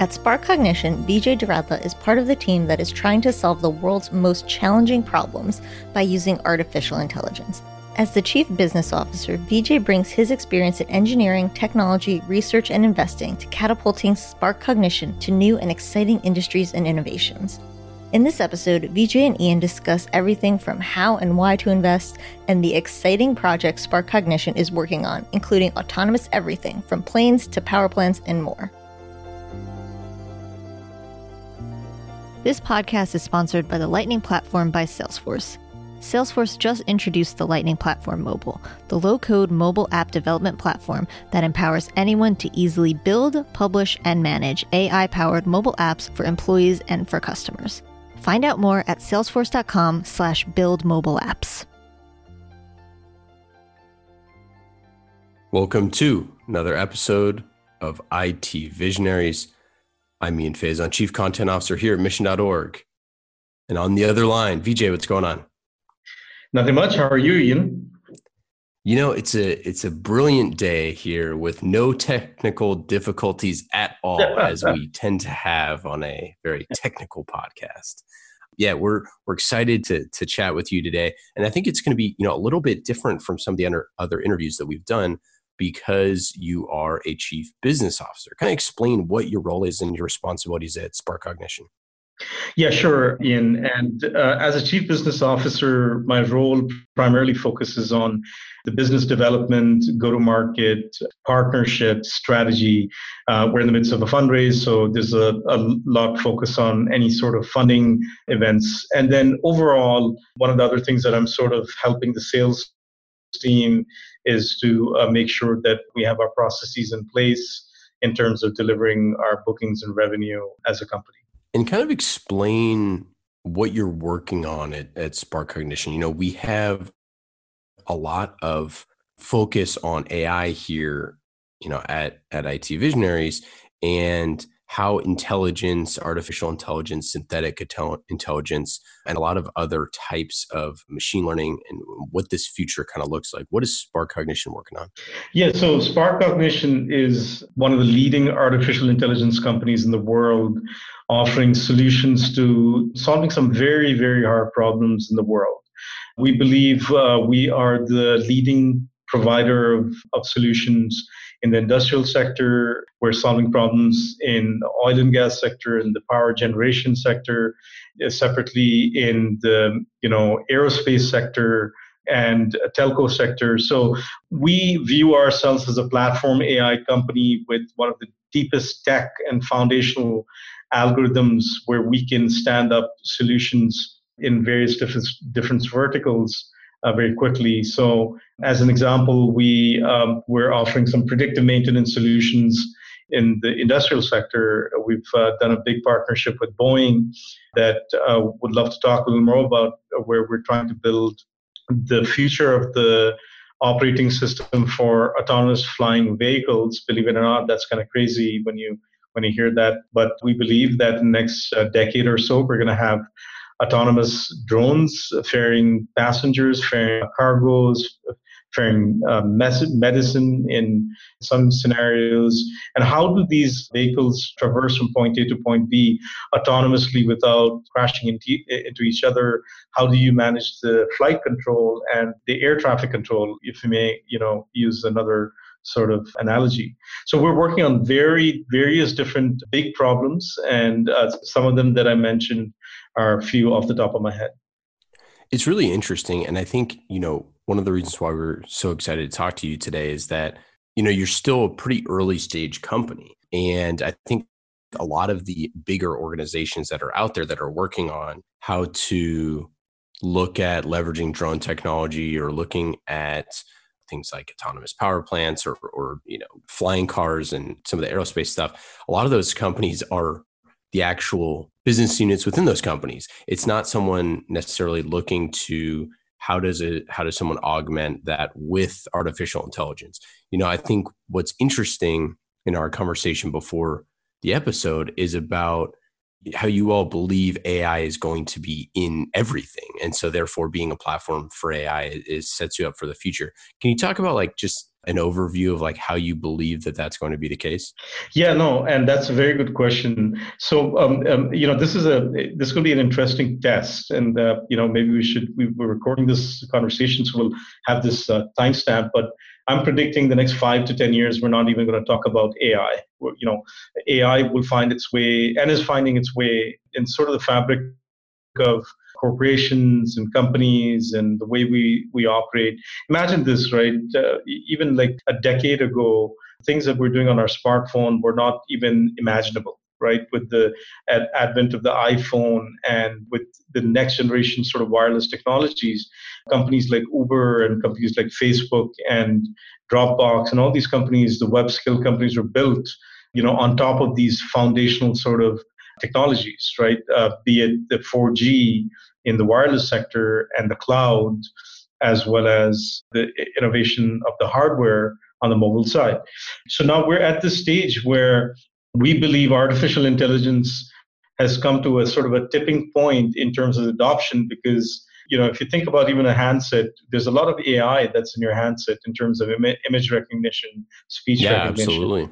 At Spark Cognition, Vijay Doradla is part of the team that is trying to solve the world's most challenging problems by using artificial intelligence. As the Chief Business Officer, Vijay brings his experience in engineering, technology, research, and investing to catapulting Spark Cognition to new and exciting industries and innovations. In this episode, Vijay and Ian discuss everything from how and why to invest and the exciting projects Spark Cognition is working on, including autonomous everything from planes to power plants and more. This podcast is sponsored by the Lightning Platform by Salesforce. Salesforce just introduced the Lightning Platform Mobile, the low code mobile app development platform that empowers anyone to easily build, publish, and manage AI powered mobile apps for employees and for customers. Find out more at salesforce.com slash build mobile apps. Welcome to another episode of IT Visionaries. I'm Ian Faison, Chief Content Officer here at Mission.org. And on the other line, VJ, what's going on? Nothing much. How are you, Ian? You know, it's a it's a brilliant day here with no technical difficulties at all, as we tend to have on a very technical podcast. Yeah, we're we're excited to to chat with you today, and I think it's going to be you know a little bit different from some of the other other interviews that we've done because you are a chief business officer. Kind of explain what your role is and your responsibilities at Spark Cognition. Yeah, sure, Ian. And uh, as a chief business officer, my role primarily focuses on the business development, go to market, partnership, strategy. Uh, we're in the midst of a fundraise, so there's a, a lot focus on any sort of funding events. And then overall, one of the other things that I'm sort of helping the sales team is to uh, make sure that we have our processes in place in terms of delivering our bookings and revenue as a company. And kind of explain what you're working on at, at Spark Cognition. You know, we have a lot of focus on AI here, you know, at, at IT Visionaries. And how intelligence, artificial intelligence, synthetic intelligence, and a lot of other types of machine learning and what this future kind of looks like. What is Spark Cognition working on? Yeah, so Spark Cognition is one of the leading artificial intelligence companies in the world offering solutions to solving some very, very hard problems in the world. We believe uh, we are the leading provider of, of solutions in the industrial sector. We're solving problems in the oil and gas sector, in the power generation sector, uh, separately in the you know aerospace sector and telco sector. So we view ourselves as a platform AI company with one of the deepest tech and foundational algorithms where we can stand up solutions in various different different verticals uh, very quickly. So, as an example, we um, we're offering some predictive maintenance solutions in the industrial sector. We've uh, done a big partnership with Boeing that uh, would love to talk a little more about, where we're trying to build the future of the operating system for autonomous flying vehicles. Believe it or not, that's kind of crazy when you when you hear that. But we believe that the next uh, decade or so, we're going to have autonomous drones ferrying passengers, ferrying cargoes, ferrying uh, medicine in some scenarios. And how do these vehicles traverse from point A to point B autonomously without crashing into, into each other? How do you manage the flight control and the air traffic control, if you may, you know, use another sort of analogy. So we're working on very various different big problems, and uh, some of them that I mentioned are a few off the top of my head. It's really interesting, and I think you know one of the reasons why we're so excited to talk to you today is that you know you're still a pretty early stage company, and I think a lot of the bigger organizations that are out there that are working on how to look at leveraging drone technology or looking at things like autonomous power plants or, or you know flying cars and some of the aerospace stuff a lot of those companies are the actual business units within those companies. It's not someone necessarily looking to how does it how does someone augment that with artificial intelligence? You know i think what's interesting in our conversation before the episode is about how you all believe AI is going to be in everything, and so therefore being a platform for AI is, sets you up for the future. Can you talk about like just an overview of like how you believe that that's going to be the case? Yeah, no, and that's a very good question. So, um, um, you know, this is a this could be an interesting test, and uh, you know, maybe we should we, are recording this conversation, so we'll have this uh, timestamp. But I'm predicting the next five to ten years, we're not even going to talk about AI. You know, AI will find its way and is finding its way in sort of the fabric of corporations and companies and the way we, we operate. Imagine this, right? Uh, even like a decade ago, things that we're doing on our smartphone were not even imaginable, right? With the ad- advent of the iPhone and with the next generation sort of wireless technologies, companies like Uber and companies like Facebook and Dropbox and all these companies, the web skill companies were built, you know, on top of these foundational sort of technologies, right? Uh, be it the 4G in the wireless sector and the cloud, as well as the innovation of the hardware on the mobile side. So now we're at the stage where we believe artificial intelligence has come to a sort of a tipping point in terms of adoption because you know if you think about even a handset there's a lot of ai that's in your handset in terms of Im- image recognition speech yeah, recognition. absolutely.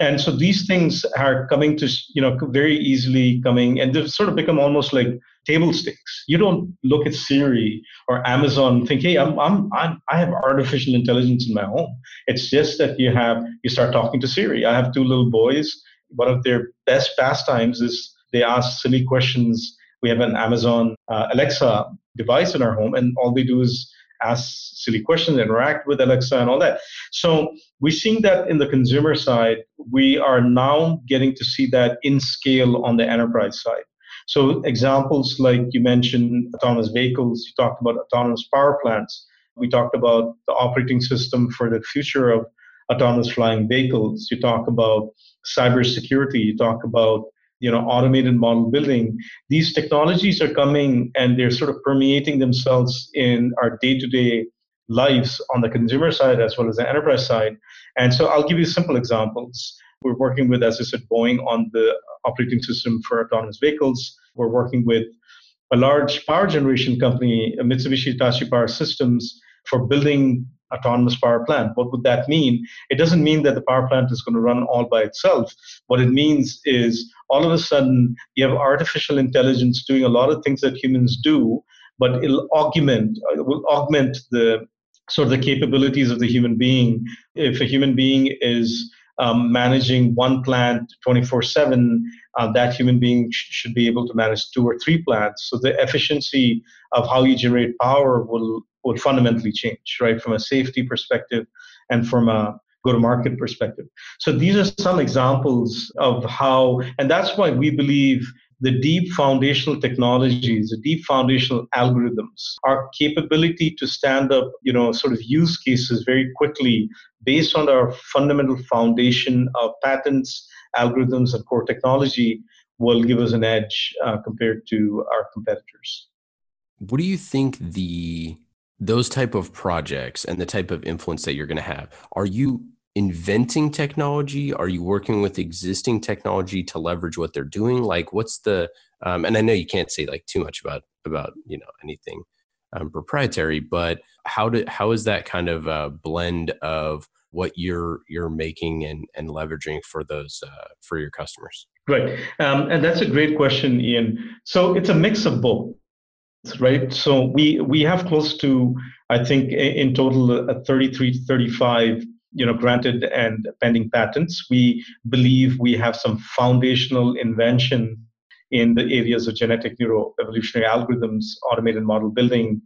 And so these things are coming to you know very easily coming and they've sort of become almost like table stakes. You don't look at siri or amazon and think hey I'm, I'm, I'm i have artificial intelligence in my home. It's just that you have you start talking to siri. I have two little boys one of their best pastimes is they ask silly questions we have an amazon uh, alexa device in our home and all they do is ask silly questions, interact with Alexa, and all that. So we're seeing that in the consumer side. We are now getting to see that in scale on the enterprise side. So examples like you mentioned autonomous vehicles, you talked about autonomous power plants. We talked about the operating system for the future of autonomous flying vehicles. You talk about cybersecurity. You talk about you know automated model building these technologies are coming and they're sort of permeating themselves in our day-to-day lives on the consumer side as well as the enterprise side and so i'll give you simple examples we're working with as i said boeing on the operating system for autonomous vehicles we're working with a large power generation company mitsubishi hitachi power systems for building autonomous power plant. What would that mean? It doesn't mean that the power plant is going to run all by itself. What it means is all of a sudden you have artificial intelligence doing a lot of things that humans do, but it'll augment, it uh, will augment the sort of the capabilities of the human being. If a human being is um, managing one plant 24 7, uh, that human being sh- should be able to manage two or three plants. So the efficiency of how you generate power will would fundamentally change, right, from a safety perspective and from a go to market perspective. So these are some examples of how, and that's why we believe the deep foundational technologies, the deep foundational algorithms, our capability to stand up, you know, sort of use cases very quickly based on our fundamental foundation of patents, algorithms, and core technology will give us an edge uh, compared to our competitors. What do you think the those type of projects and the type of influence that you're going to have are you inventing technology? Are you working with existing technology to leverage what they're doing? Like what's the um, and i know you can't say like too much about about you know anything um, proprietary but how did how is that kind of a blend of what you're you're making and and leveraging for those uh, for your customers? Right. Um, and that's a great question ian. So it's a mix of both right? So we we have close to I think in total uh, 33 35 you know granted and pending patents. We believe we have some foundational invention in the areas of genetic neuroevolutionary algorithms, automated model building.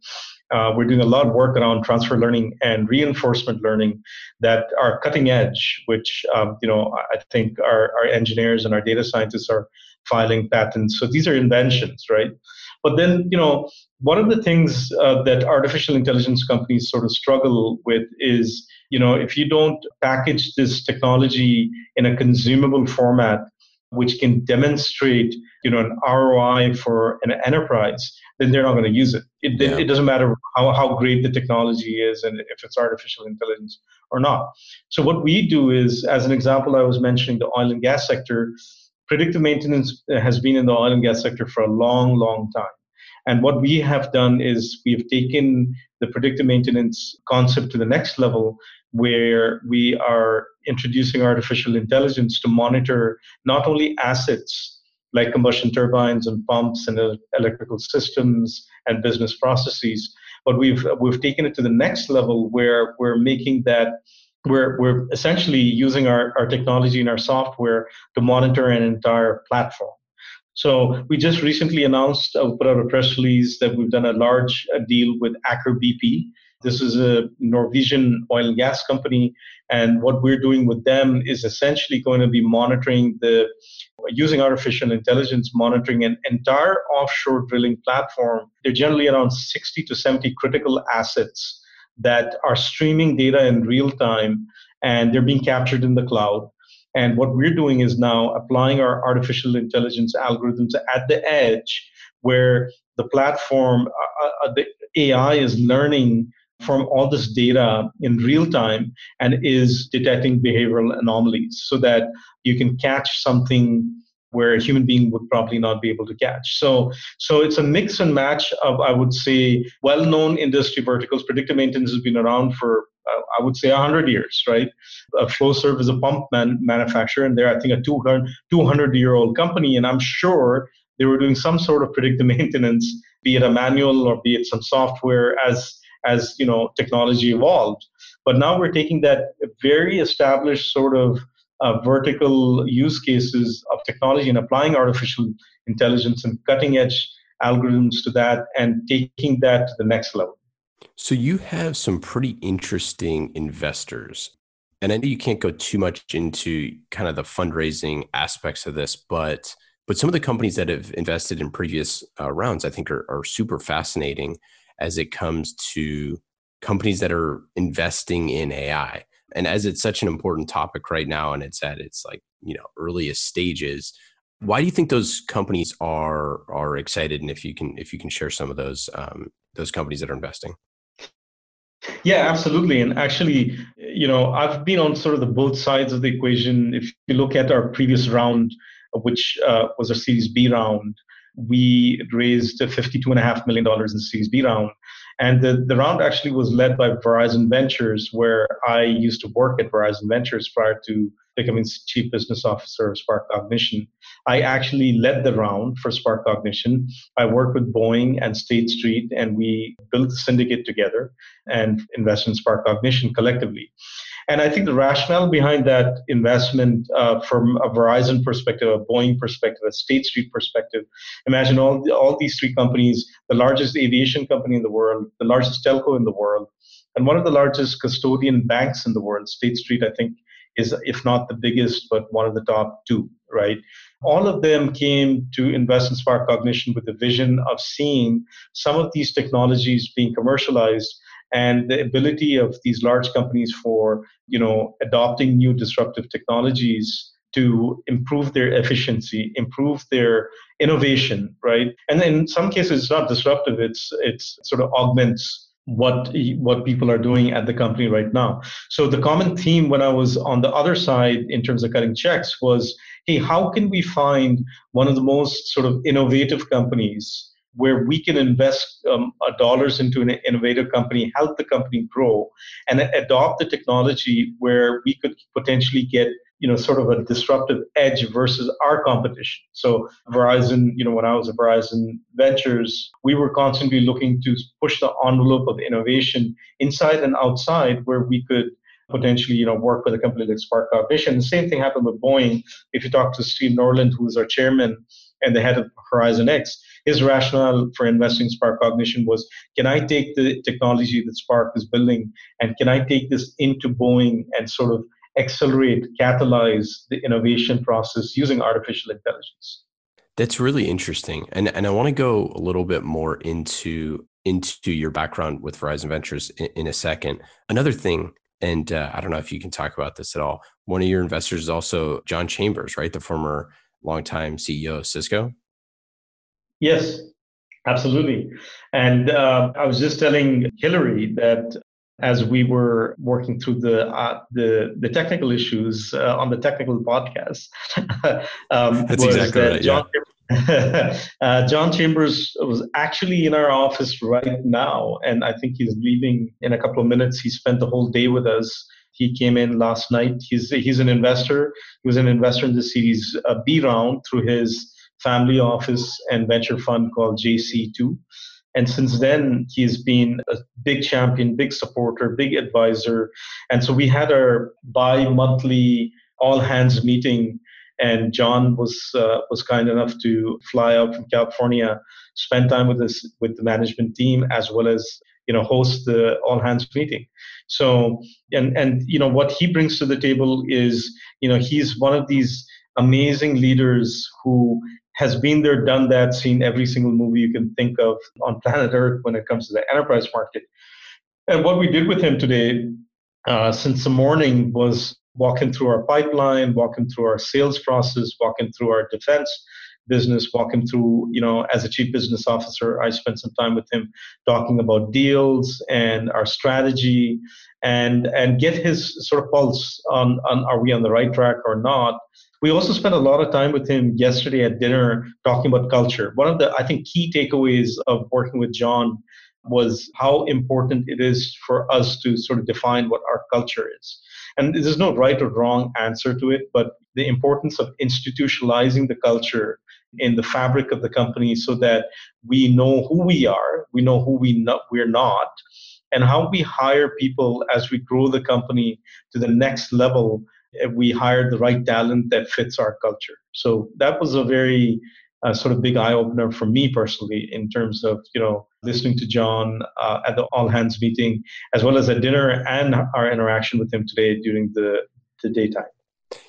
Uh, we're doing a lot of work around transfer learning and reinforcement learning that are cutting edge, which um, you know I think our, our engineers and our data scientists are filing patents. So these are inventions, right? But then, you know, one of the things uh, that artificial intelligence companies sort of struggle with is, you know, if you don't package this technology in a consumable format, which can demonstrate, you know, an ROI for an enterprise, then they're not going to use it. It, yeah. it doesn't matter how, how great the technology is and if it's artificial intelligence or not. So what we do is, as an example, I was mentioning the oil and gas sector predictive maintenance has been in the oil and gas sector for a long, long time. And what we have done is we've taken the predictive maintenance concept to the next level where we are introducing artificial intelligence to monitor not only assets like combustion turbines and pumps and electrical systems and business processes, but we've we've taken it to the next level where we're making that we're, we're essentially using our, our technology and our software to monitor an entire platform. So we just recently announced, uh, put out a press release that we've done a large uh, deal with Aker BP. This is a Norwegian oil and gas company, and what we're doing with them is essentially going to be monitoring the using artificial intelligence, monitoring an entire offshore drilling platform. They're generally around 60 to 70 critical assets that are streaming data in real time and they're being captured in the cloud. And what we're doing is now applying our artificial intelligence algorithms at the edge where the platform, uh, uh, the AI is learning from all this data in real time and is detecting behavioral anomalies so that you can catch something where a human being would probably not be able to catch. So, so it's a mix and match of, I would say, well-known industry verticals. Predictive maintenance has been around for, uh, I would say, 100 years, right? Flowserve is a pump man- manufacturer, and they're, I think, a 200, 200-year-old company, and I'm sure they were doing some sort of predictive maintenance, be it a manual or be it some software as as you know technology evolved. But now we're taking that very established sort of uh, vertical use cases of technology and applying artificial intelligence and cutting edge algorithms to that and taking that to the next level. So you have some pretty interesting investors. And I know you can't go too much into kind of the fundraising aspects of this, but but some of the companies that have invested in previous uh, rounds, I think, are, are super fascinating as it comes to companies that are investing in AI. And as it's such an important topic right now, and it's at its like you know earliest stages, why do you think those companies are are excited? And if you can if you can share some of those um, those companies that are investing. Yeah, absolutely. And actually, you know, I've been on sort of the both sides of the equation. If you look at our previous round, which uh, was a Series B round, we raised $52.5 million in Series B round. And the, the round actually was led by Verizon Ventures, where I used to work at Verizon Ventures prior to becoming chief business officer of Spark Cognition. I actually led the round for Spark Cognition. I worked with Boeing and State Street, and we built the syndicate together and invested in Spark Cognition collectively. And I think the rationale behind that investment uh, from a Verizon perspective, a Boeing perspective, a State Street perspective, imagine all, all these three companies, the largest aviation company in the world, the largest telco in the world, and one of the largest custodian banks in the world, State Street, I think, is, if not the biggest, but one of the top two, right? All of them came to invest in Spark Cognition with the vision of seeing some of these technologies being commercialized and the ability of these large companies for you know adopting new disruptive technologies to improve their efficiency improve their innovation right? And in some cases it's not disruptive it's it's sort of augments what what people are doing at the company right now. So the common theme when i was on the other side in terms of cutting checks was hey how can we find one of the most sort of innovative companies where we can invest um, dollars into an innovative company, help the company grow, and adopt the technology where we could potentially get you know sort of a disruptive edge versus our competition. So verizon you know when i was at verizon ventures we were constantly looking to push the envelope of innovation inside and outside where we could potentially you know work with a company like spark cognition the same thing happened with boeing. If you talk to steve nordlund who is our chairman and the head of horizon x his rationale for investing in Spark Cognition was can I take the technology that Spark is building and can I take this into Boeing and sort of accelerate, catalyze the innovation process using artificial intelligence? That's really interesting. And and I want to go a little bit more into into your background with Verizon Ventures in, in a second. Another thing and uh, I don't know if you can talk about this at all. One of your investors is also John Chambers, right? The former longtime CEO of Cisco. Yes, absolutely. And uh, I was just telling Hillary that as we were working through the uh, the, the technical issues uh, on the technical podcast. um, That's exactly that right. John, yeah. uh, John Chambers was actually in our office right now, and I think he's leaving in a couple of minutes. He spent the whole day with us. He came in last night. He's he's an investor. He was an investor in the Series uh, B round through his family office and venture fund called JC2. And since then, he's been a big champion, big supporter, big advisor. And so we had our bi monthly all hands meeting. And John was uh, was kind enough to fly out from California, spend time with us with the management team, as well as you know host the all hands meeting. So and and you know what he brings to the table is you know he's one of these amazing leaders who has been there, done that, seen every single movie you can think of on planet Earth when it comes to the enterprise market. And what we did with him today, uh, since the morning, was walking through our pipeline, walking through our sales process, walking through our defense business, walking through, you know, as a chief business officer, I spent some time with him talking about deals and our strategy and and get his sort of pulse on, on are we on the right track or not we also spent a lot of time with him yesterday at dinner talking about culture. One of the, I think, key takeaways of working with John was how important it is for us to sort of define what our culture is. And there's no right or wrong answer to it, but the importance of institutionalizing the culture in the fabric of the company so that we know who we are, we know who we not, we're not, and how we hire people as we grow the company to the next level eh, we hire the right talent that fits our culture. So that was a very uh, sort of big eye opener for me personally in terms of you know listening to John uh, at the all hands meeting as well as at dinner and our interaction with him today during the the daytime.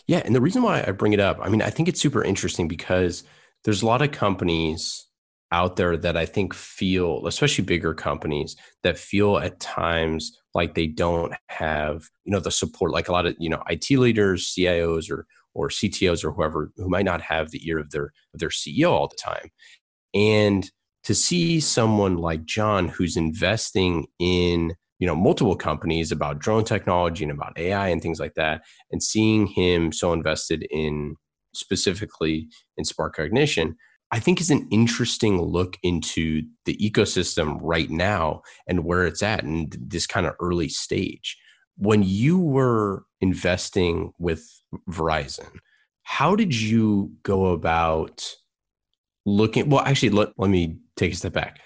Yeah, and the reason why I bring it up, I mean, I think it's super interesting because there's a lot of companies out there that I think feel, especially bigger companies, that feel at times like they don't have, you know, the support, like a lot of, you know, IT leaders, CIOs or or CTOs or whoever who might not have the ear of their of their CEO all the time. And to see someone like John who's investing in, you know, multiple companies about drone technology and about AI and things like that, and seeing him so invested in specifically in Spark Cognition, I think is an interesting look into the ecosystem right now and where it's at in this kind of early stage. When you were investing with Verizon, how did you go about looking? Well, actually, let, let me take a step back.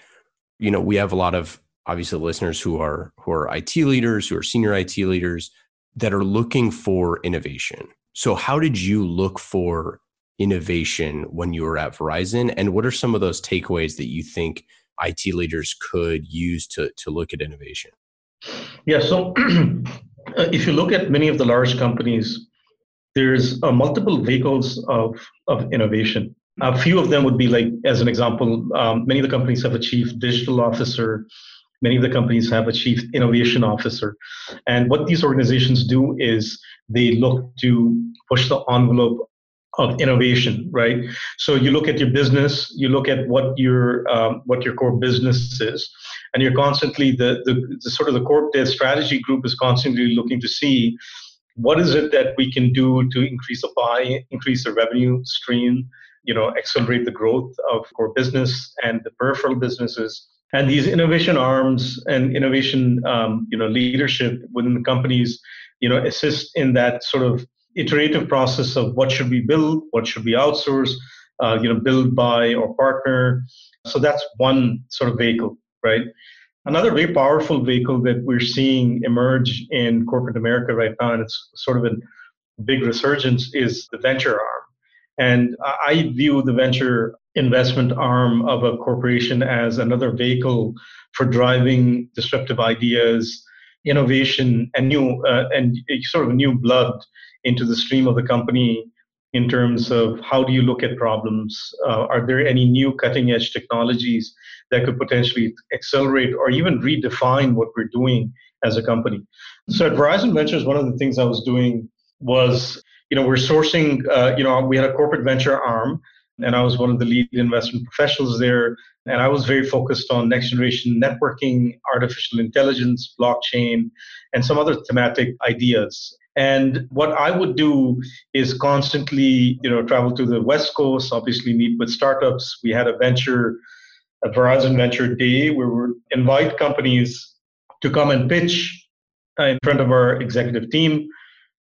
You know, we have a lot of obviously listeners who are who are IT leaders, who are senior IT leaders that are looking for innovation. So, how did you look for innovation when you were at Verizon? And what are some of those takeaways that you think IT leaders could use to, to look at innovation? Yeah, so if you look at many of the large companies, there's uh, multiple vehicles of, of innovation. A few of them would be like, as an example, um, many of the companies have a chief digital officer. Many of the companies have a chief innovation officer. And what these organizations do is they look to push the envelope of innovation, right? So you look at your business, you look at what your um, what your core business is, and you're constantly the, the, the sort of the core the strategy group is constantly looking to see what is it that we can do to increase the pie, increase the revenue stream, you know, accelerate the growth of core business and the peripheral businesses. And these innovation arms and innovation, um, you know, leadership within the companies, you know, assist in that sort of iterative process of what should we build, what should we outsource, uh, you know, build, buy or partner. So that's one sort of vehicle, right? Another very powerful vehicle that we're seeing emerge in corporate America right now, and it's sort of a big resurgence, is the venture arm. And I view the venture investment arm of a corporation as another vehicle for driving disruptive ideas, innovation, and new uh, and sort of new blood into the stream of the company in terms of how do you look at problems? Uh, are there any new cutting edge technologies that could potentially accelerate or even redefine what we're doing as a company? So at Verizon Ventures, one of the things I was doing was, you know, we're sourcing, uh, you know, we had a corporate venture arm, and I was one of the lead investment professionals there. And I was very focused on next generation networking, artificial intelligence, blockchain, and some other thematic ideas. And what I would do is constantly, you know, travel to the West Coast, obviously meet with startups. We had a venture, a Verizon Venture Day, where we invite companies to come and pitch in front of our executive team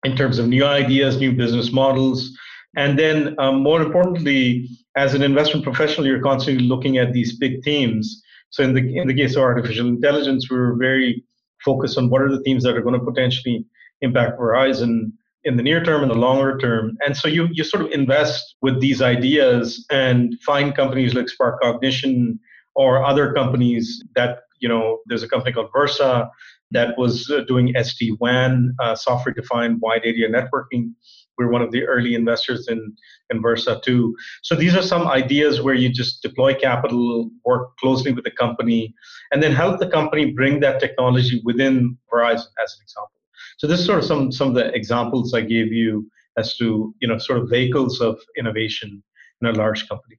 in terms of new ideas, new business models. And then, um, more importantly, as an investment professional, you're constantly looking at these big themes. So, in the in the case of artificial intelligence, we were very focused on what are the themes that are going to potentially impact Verizon in the near term and the longer term. And so you you sort of invest with these ideas and find companies like Spark Cognition or other companies that you know there's a company called Versa that was uh, doing SD WAN, uh, software defined wide area networking. We're one of the early investors in, in Versa too. So these are some ideas where you just deploy capital, work closely with the company, and then help the company bring that technology within Verizon as an example. So this is sort of some some of the examples I gave you as to you know sort of vehicles of innovation in a large company.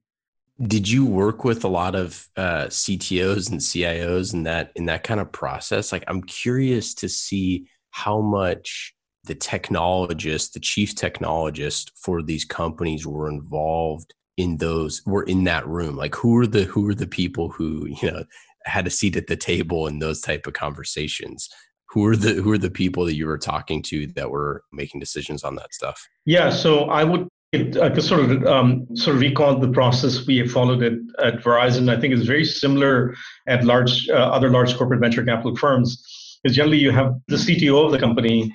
Did you work with a lot of uh, CTOs and CIOs in that in that kind of process? Like, I'm curious to see how much the technologists, the chief technologists for these companies were involved in those were in that room. Like, who are the who are the people who you know had a seat at the table in those type of conversations? Who are the who are the people that you were talking to that were making decisions on that stuff? Yeah, so I would it, I could sort of um, sort of recall the process we have followed at, at Verizon. I think it's very similar at large uh, other large corporate venture capital firms. Is generally you have the CTO of the company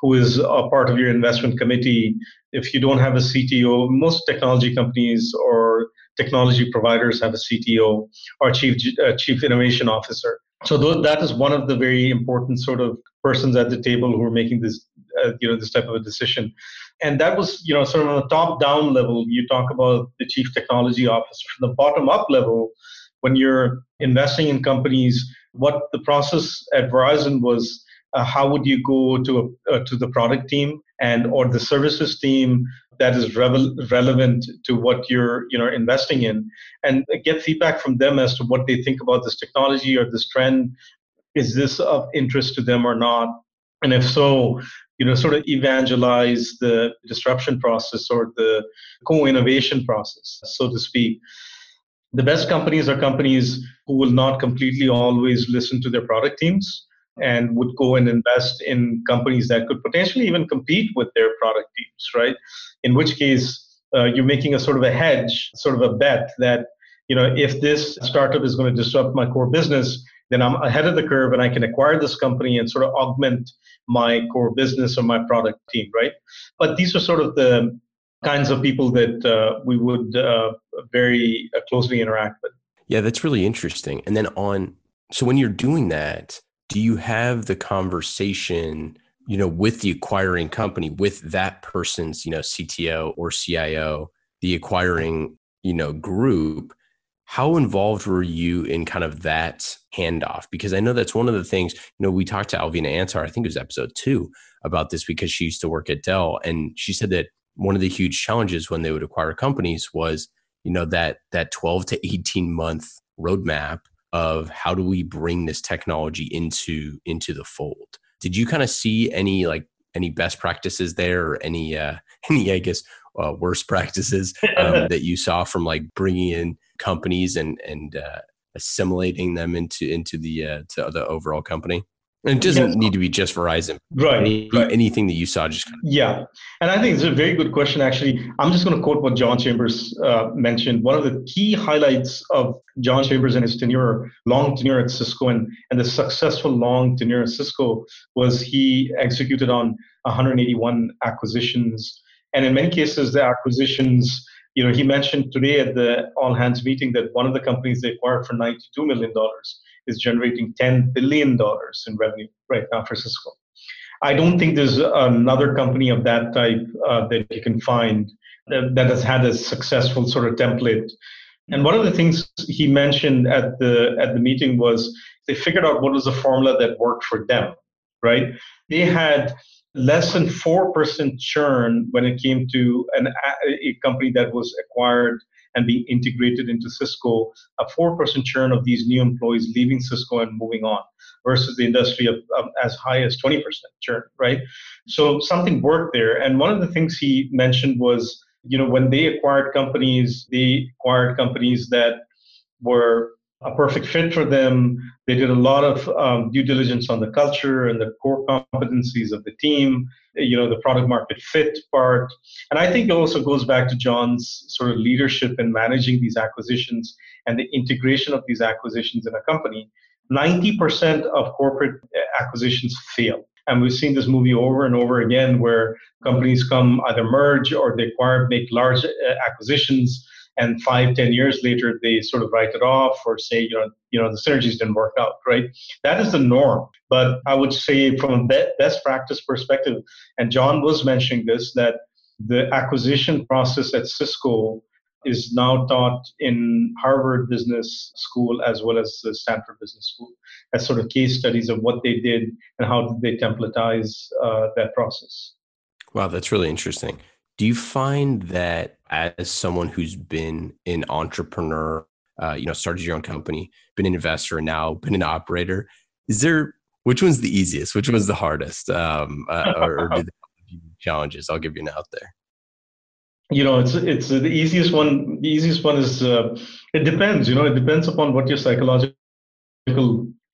who is a part of your investment committee. If you don't have a CTO, most technology companies or technology providers have a CTO or chief uh, chief innovation officer. So th- that is one of the very important sort of persons at the table who are making this uh, you know this type of a decision. And that was you know sort of on the top down level you talk about the chief technology officer. From the bottom up level when you're investing in companies what the process at verizon was uh, how would you go to a, uh, to the product team and or the services team that is revel- relevant to what you're you know investing in and get feedback from them as to what they think about this technology or this trend. Is this of interest to them or not? And if so you know sort of evangelize the disruption process or the co-innovation process so to speak. The best companies are companies who will not completely always listen to their product teams and would go and invest in companies that could potentially even compete with their product teams right in which case uh, you're making a sort of a hedge sort of a bet that you know if this startup is going to disrupt my core business then I'm ahead of the curve and I can acquire this company and sort of augment my core business or my product team, right? But these are sort of the kinds of people that uh, we would uh, very uh, closely interact with. Yeah, that's really interesting. And then on, so when you're doing that, do you have the conversation, you know, with the acquiring company, with that person's, you know, CTO or CIO, the acquiring, you know, group? How involved were you in kind of that handoff? Because I know that's one of the things, you know, we talked to Alvina Antar, I think it was episode two about this because she used to work at Dell. And she said that one of the huge challenges when they would acquire companies was, you know, that that 12 to 18 month roadmap of how do we bring this technology into into the fold. Did you kind of see any like any best practices there or any uh any I guess uh, worst practices um, that you saw from like bringing in companies and and uh, assimilating them into into the uh, to the overall company? And it doesn't yes. need to be just Verizon. Right, Any, right. Anything that you saw, just kind of- yeah. And I think it's a very good question. Actually, I'm just going to quote what John Chambers uh, mentioned. One of the key highlights of John Chambers and his tenure, long tenure at Cisco, and and the successful long tenure at Cisco was he executed on 181 acquisitions, and in many cases, the acquisitions you know, he mentioned today at the all hands meeting that one of the companies they acquired for $92 million is generating $10 billion in revenue right now for Cisco. I don't think there's another company of that type uh, that you can find that, that has had a successful sort of template. And one of the things he mentioned at the at the meeting was they figured out what was the formula that worked for them, right? They had less than 4% churn when it came to an, a company that was acquired and being integrated into Cisco, a 4% churn of these new employees leaving Cisco and moving on versus the industry of, of as high as 20% churn, right? So something worked there. And one of the things he mentioned was, you know, when they acquired companies, they acquired companies that were a perfect fit for them. They did a lot of um, due diligence on the culture and the core competencies of the team, you know, the product market fit part. And I think it also goes back to John's sort of leadership in managing these acquisitions and the integration of these acquisitions in a company. 90% of corporate acquisitions fail. And we've seen this movie over and over again where companies come either merge or they acquire, make large uh, acquisitions and five, ten years later they sort of write it off or say, you know, you know, the synergies didn't work out, right? That is the norm. But I would say from a best practice perspective, and John was mentioning this, that the acquisition process at Cisco is now taught in Harvard Business School as well as the Stanford Business School as sort of case studies of what they did and how did they templatize uh, that process. Wow, that's really interesting. Do you find that as someone who's been an entrepreneur, uh, you know, started your own company, been an investor, and now been an operator, is there which one's the easiest? Which one's the hardest? Um, uh, or, or challenges? I'll give you an out there. You know, it's it's the easiest one. The easiest one is uh, it depends. You know, it depends upon what your psychological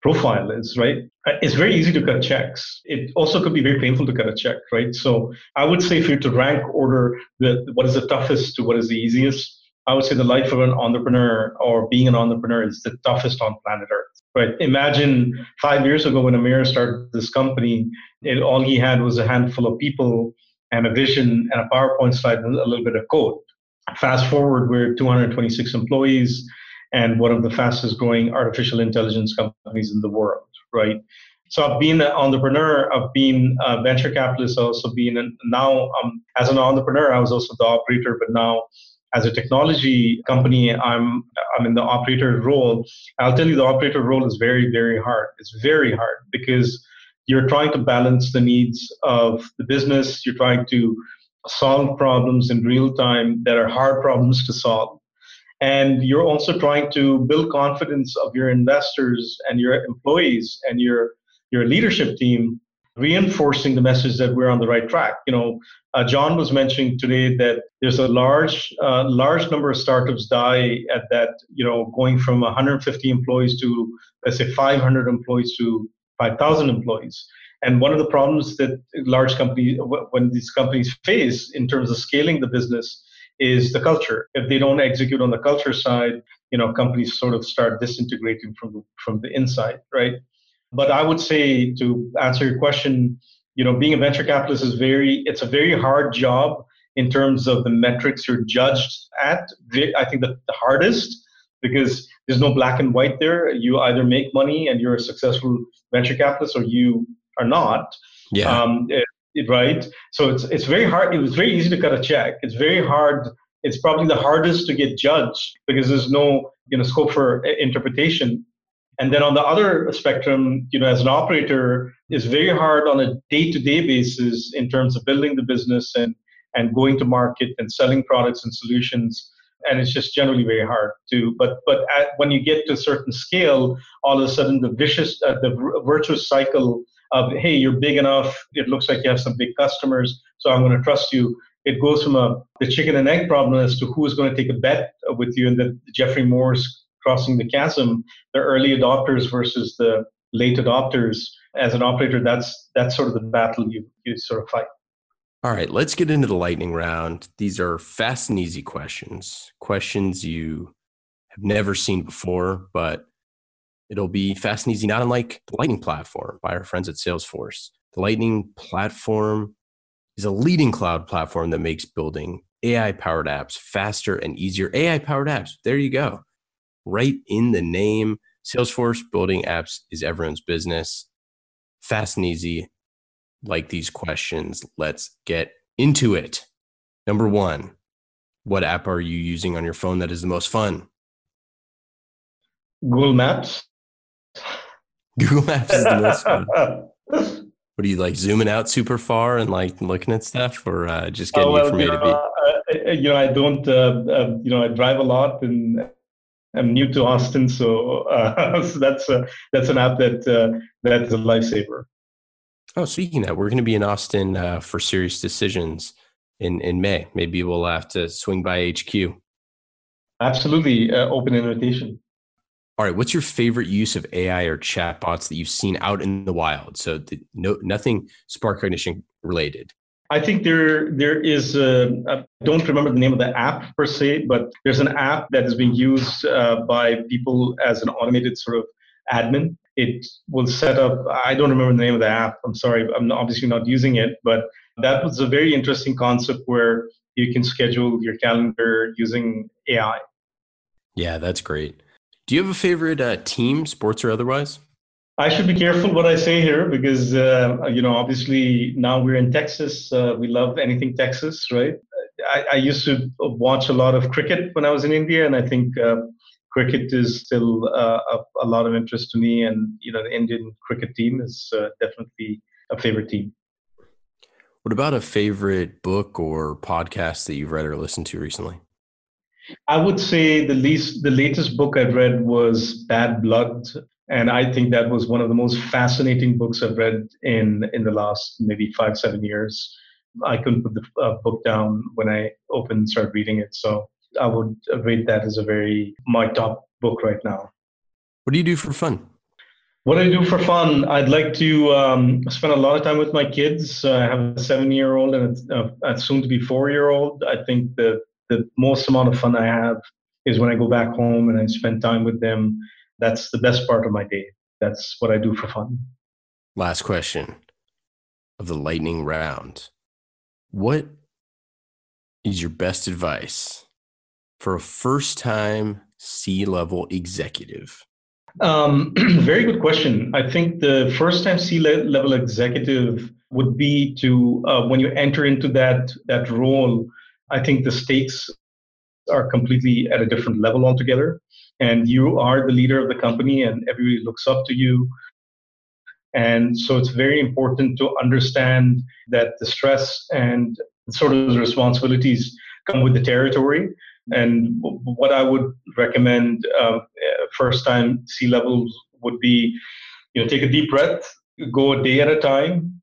profile is, right? Uh, it's very easy to cut checks. It also could be very painful to cut a check, right? So I would say if you're to rank order the what is the toughest to what is the easiest, I would say the life of an entrepreneur or being an entrepreneur is the toughest on planet Earth. Right? Imagine five years ago when Amir started this company, it, all he had was a handful of people and a vision and a PowerPoint slide and a little bit of code. Fast forward, we're 226 employees and one of the fastest growing artificial intelligence companies in the world, right? So I've been an entrepreneur, I've been a venture capitalist, I've also been an, now um, as an entrepreneur, I was also the operator, but now as a technology company, I'm I'm in the operator role. I'll tell you the operator role is very, very hard. It's very hard because you're trying to balance the needs of the business, you're trying to solve problems in real time that are hard problems to solve and you're also trying to build confidence of your investors and your employees and your your leadership team reinforcing the message that we're on the right track. You know uh, john was mentioning today that there's a large uh, large number of startups die at that you know going from 150 employees to let's say 500 employees to 5000 employees. And one of the problems that large companies when these companies face in terms of scaling the business is the culture. If they don't execute on the culture side, you know, companies sort of start disintegrating from the, from the inside, right? But I would say to answer your question, you know, being a venture capitalist is very, it's a very hard job in terms of the metrics you're judged at. I think the, the hardest because there's no black and white there. You either make money and you're a successful venture capitalist or you are not. Yeah. Um, right? So it's it's very hard. It was very easy to cut a check. It's very hard. It's probably the hardest to get judged because there's no you know scope for interpretation. And then on the other spectrum, you know, as an operator, it's very hard on a day-to-day basis in terms of building the business and and going to market and selling products and solutions. And it's just generally very hard to. But but at, when you get to a certain scale, all of a sudden the vicious, uh, the virtuous cycle of hey you're big enough. It looks like you have some big customers so i'm going to trust you. It goes from a the chicken and egg problem as to who's going to take a bet with you and the Geoffrey moore's crossing the chasm the early adopters versus the late adopters. As an operator that's that's sort of the battle you you sort of fight. All right let's get into the lightning round. These are fast and easy questions questions you have never seen before but It'll be fast and easy, not unlike the Lightning platform by our friends at Salesforce. The Lightning platform is a leading cloud platform that makes building AI powered apps faster and easier. AI powered apps, there you go. Right in the name. Salesforce building apps is everyone's business. Fast and easy, like these questions. Let's get into it. Number one, what app are you using on your phone that is the most fun? Google Maps. Google Maps is the most fun. what are you like zooming out super far and like looking at stuff or uh, just getting oh, well, you from A to B? Uh, you know, I don't, uh, uh, you know, I drive a lot and I'm new to Austin, so, uh, so that's a, that's an app that uh, that's a lifesaver. Oh, speaking of that, we're going to be in Austin uh, for SiriusDecisions in in May. Maybe we'll have to swing by HQ. Absolutely, uh, open invitation. All right, what's your favorite use of AI or chatbots that you've seen out in the wild? So, the, no, nothing Spark Cognition related. I think there there is a, I don't remember the name of the app per se, but there's an app that is being used uh, by people as an automated sort of admin. It will set up. I don't remember the name of the app. I'm sorry. I'm obviously not using it, but that was a very interesting concept where you can schedule your calendar using AI. Yeah, that's great. Do you have a favorite uh, team, sports or otherwise? I should be careful what I say here because uh, you know obviously now we're in Texas. Uh, we love anything Texas, right? I, I, used to watch a lot of cricket when I was in India, and I think uh, cricket is still uh, a, a, lot of interest to me. And you know, the Indian cricket team is uh, definitely a favorite team. What about a favorite book or podcast that you've read or listened to recently? I would say the least the latest book I've read was Bad Blood, and I think that was one of the most fascinating books I've read in in the last maybe five seven years. I couldn't put the uh, book down when I opened and started reading it, so I would rate that as a very my top book right now. What do you do for fun? What I do for fun, I'd like to um, spend a lot of time with my kids. Uh, I have a seven-year-old and a, a soon-to-be four-year-old. I think the the most amount of fun I have is when I go back home and I spend time with them. That's the best part of my day. That's what I do for fun. Last question of the lightning round. What is your best advice for a first time C level executive? Um, very good question. I think the first time C level executive would be to, uh, when you enter into that, that role, I think the stakes are completely at a different level altogether. And you are the leader of the company, and everybody looks up to you. And so it's very important to understand that the stress and sort of the responsibilities come with the territory. And what I would recommend um, first time C levels would be, you know, take a deep breath, go a day at a time,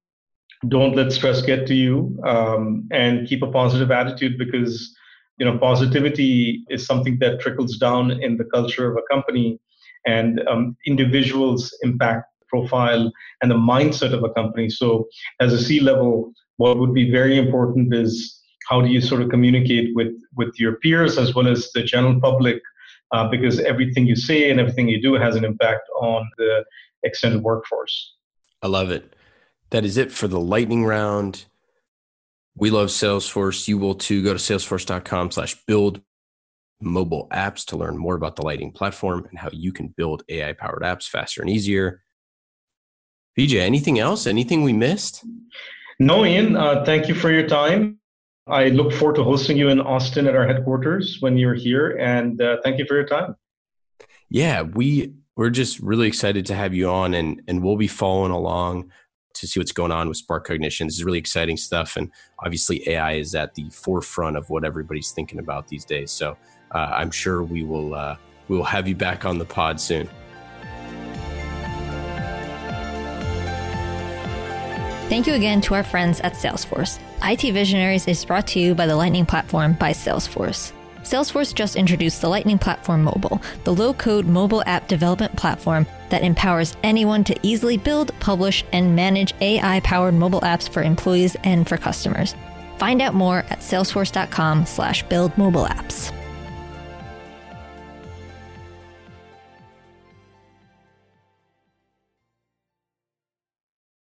don't let stress get to you um, and keep a positive attitude because you know positivity is something that trickles down in the culture of a company and um, individuals impact profile and the mindset of a company. So as a c level what would be very important is how do you sort of communicate with with your peers as well as the general public uh, because everything you say and everything you do has an impact on the extended workforce. I love it that is it for the lightning round. We love Salesforce. You will too. Go to salesforce.com slash build mobile apps to learn more about the Lightning platform and how you can build AI powered apps faster and easier. VJ, anything else? Anything we missed? No, Ian. Uh, thank you for your time. I look forward to hosting you in Austin at our headquarters when you're here. And uh, thank you for your time. Yeah, we we're just really excited to have you on, and and we'll be following along to see what's going on with SparkCognition. This is really exciting stuff, and obviously AI is at the forefront of what everybody's thinking about these days. So uh, I'm sure we will uh, we will have you back on the pod soon. Thank you again to our friends at Salesforce. IT Visionaries is brought to you by the Lightning Platform by Salesforce. Salesforce just introduced the Lightning Platform Mobile, the low code mobile app development platform that empowers anyone to easily build, publish, and manage AI powered mobile apps for employees and for customers. Find out more at salesforce.com slash build mobile apps.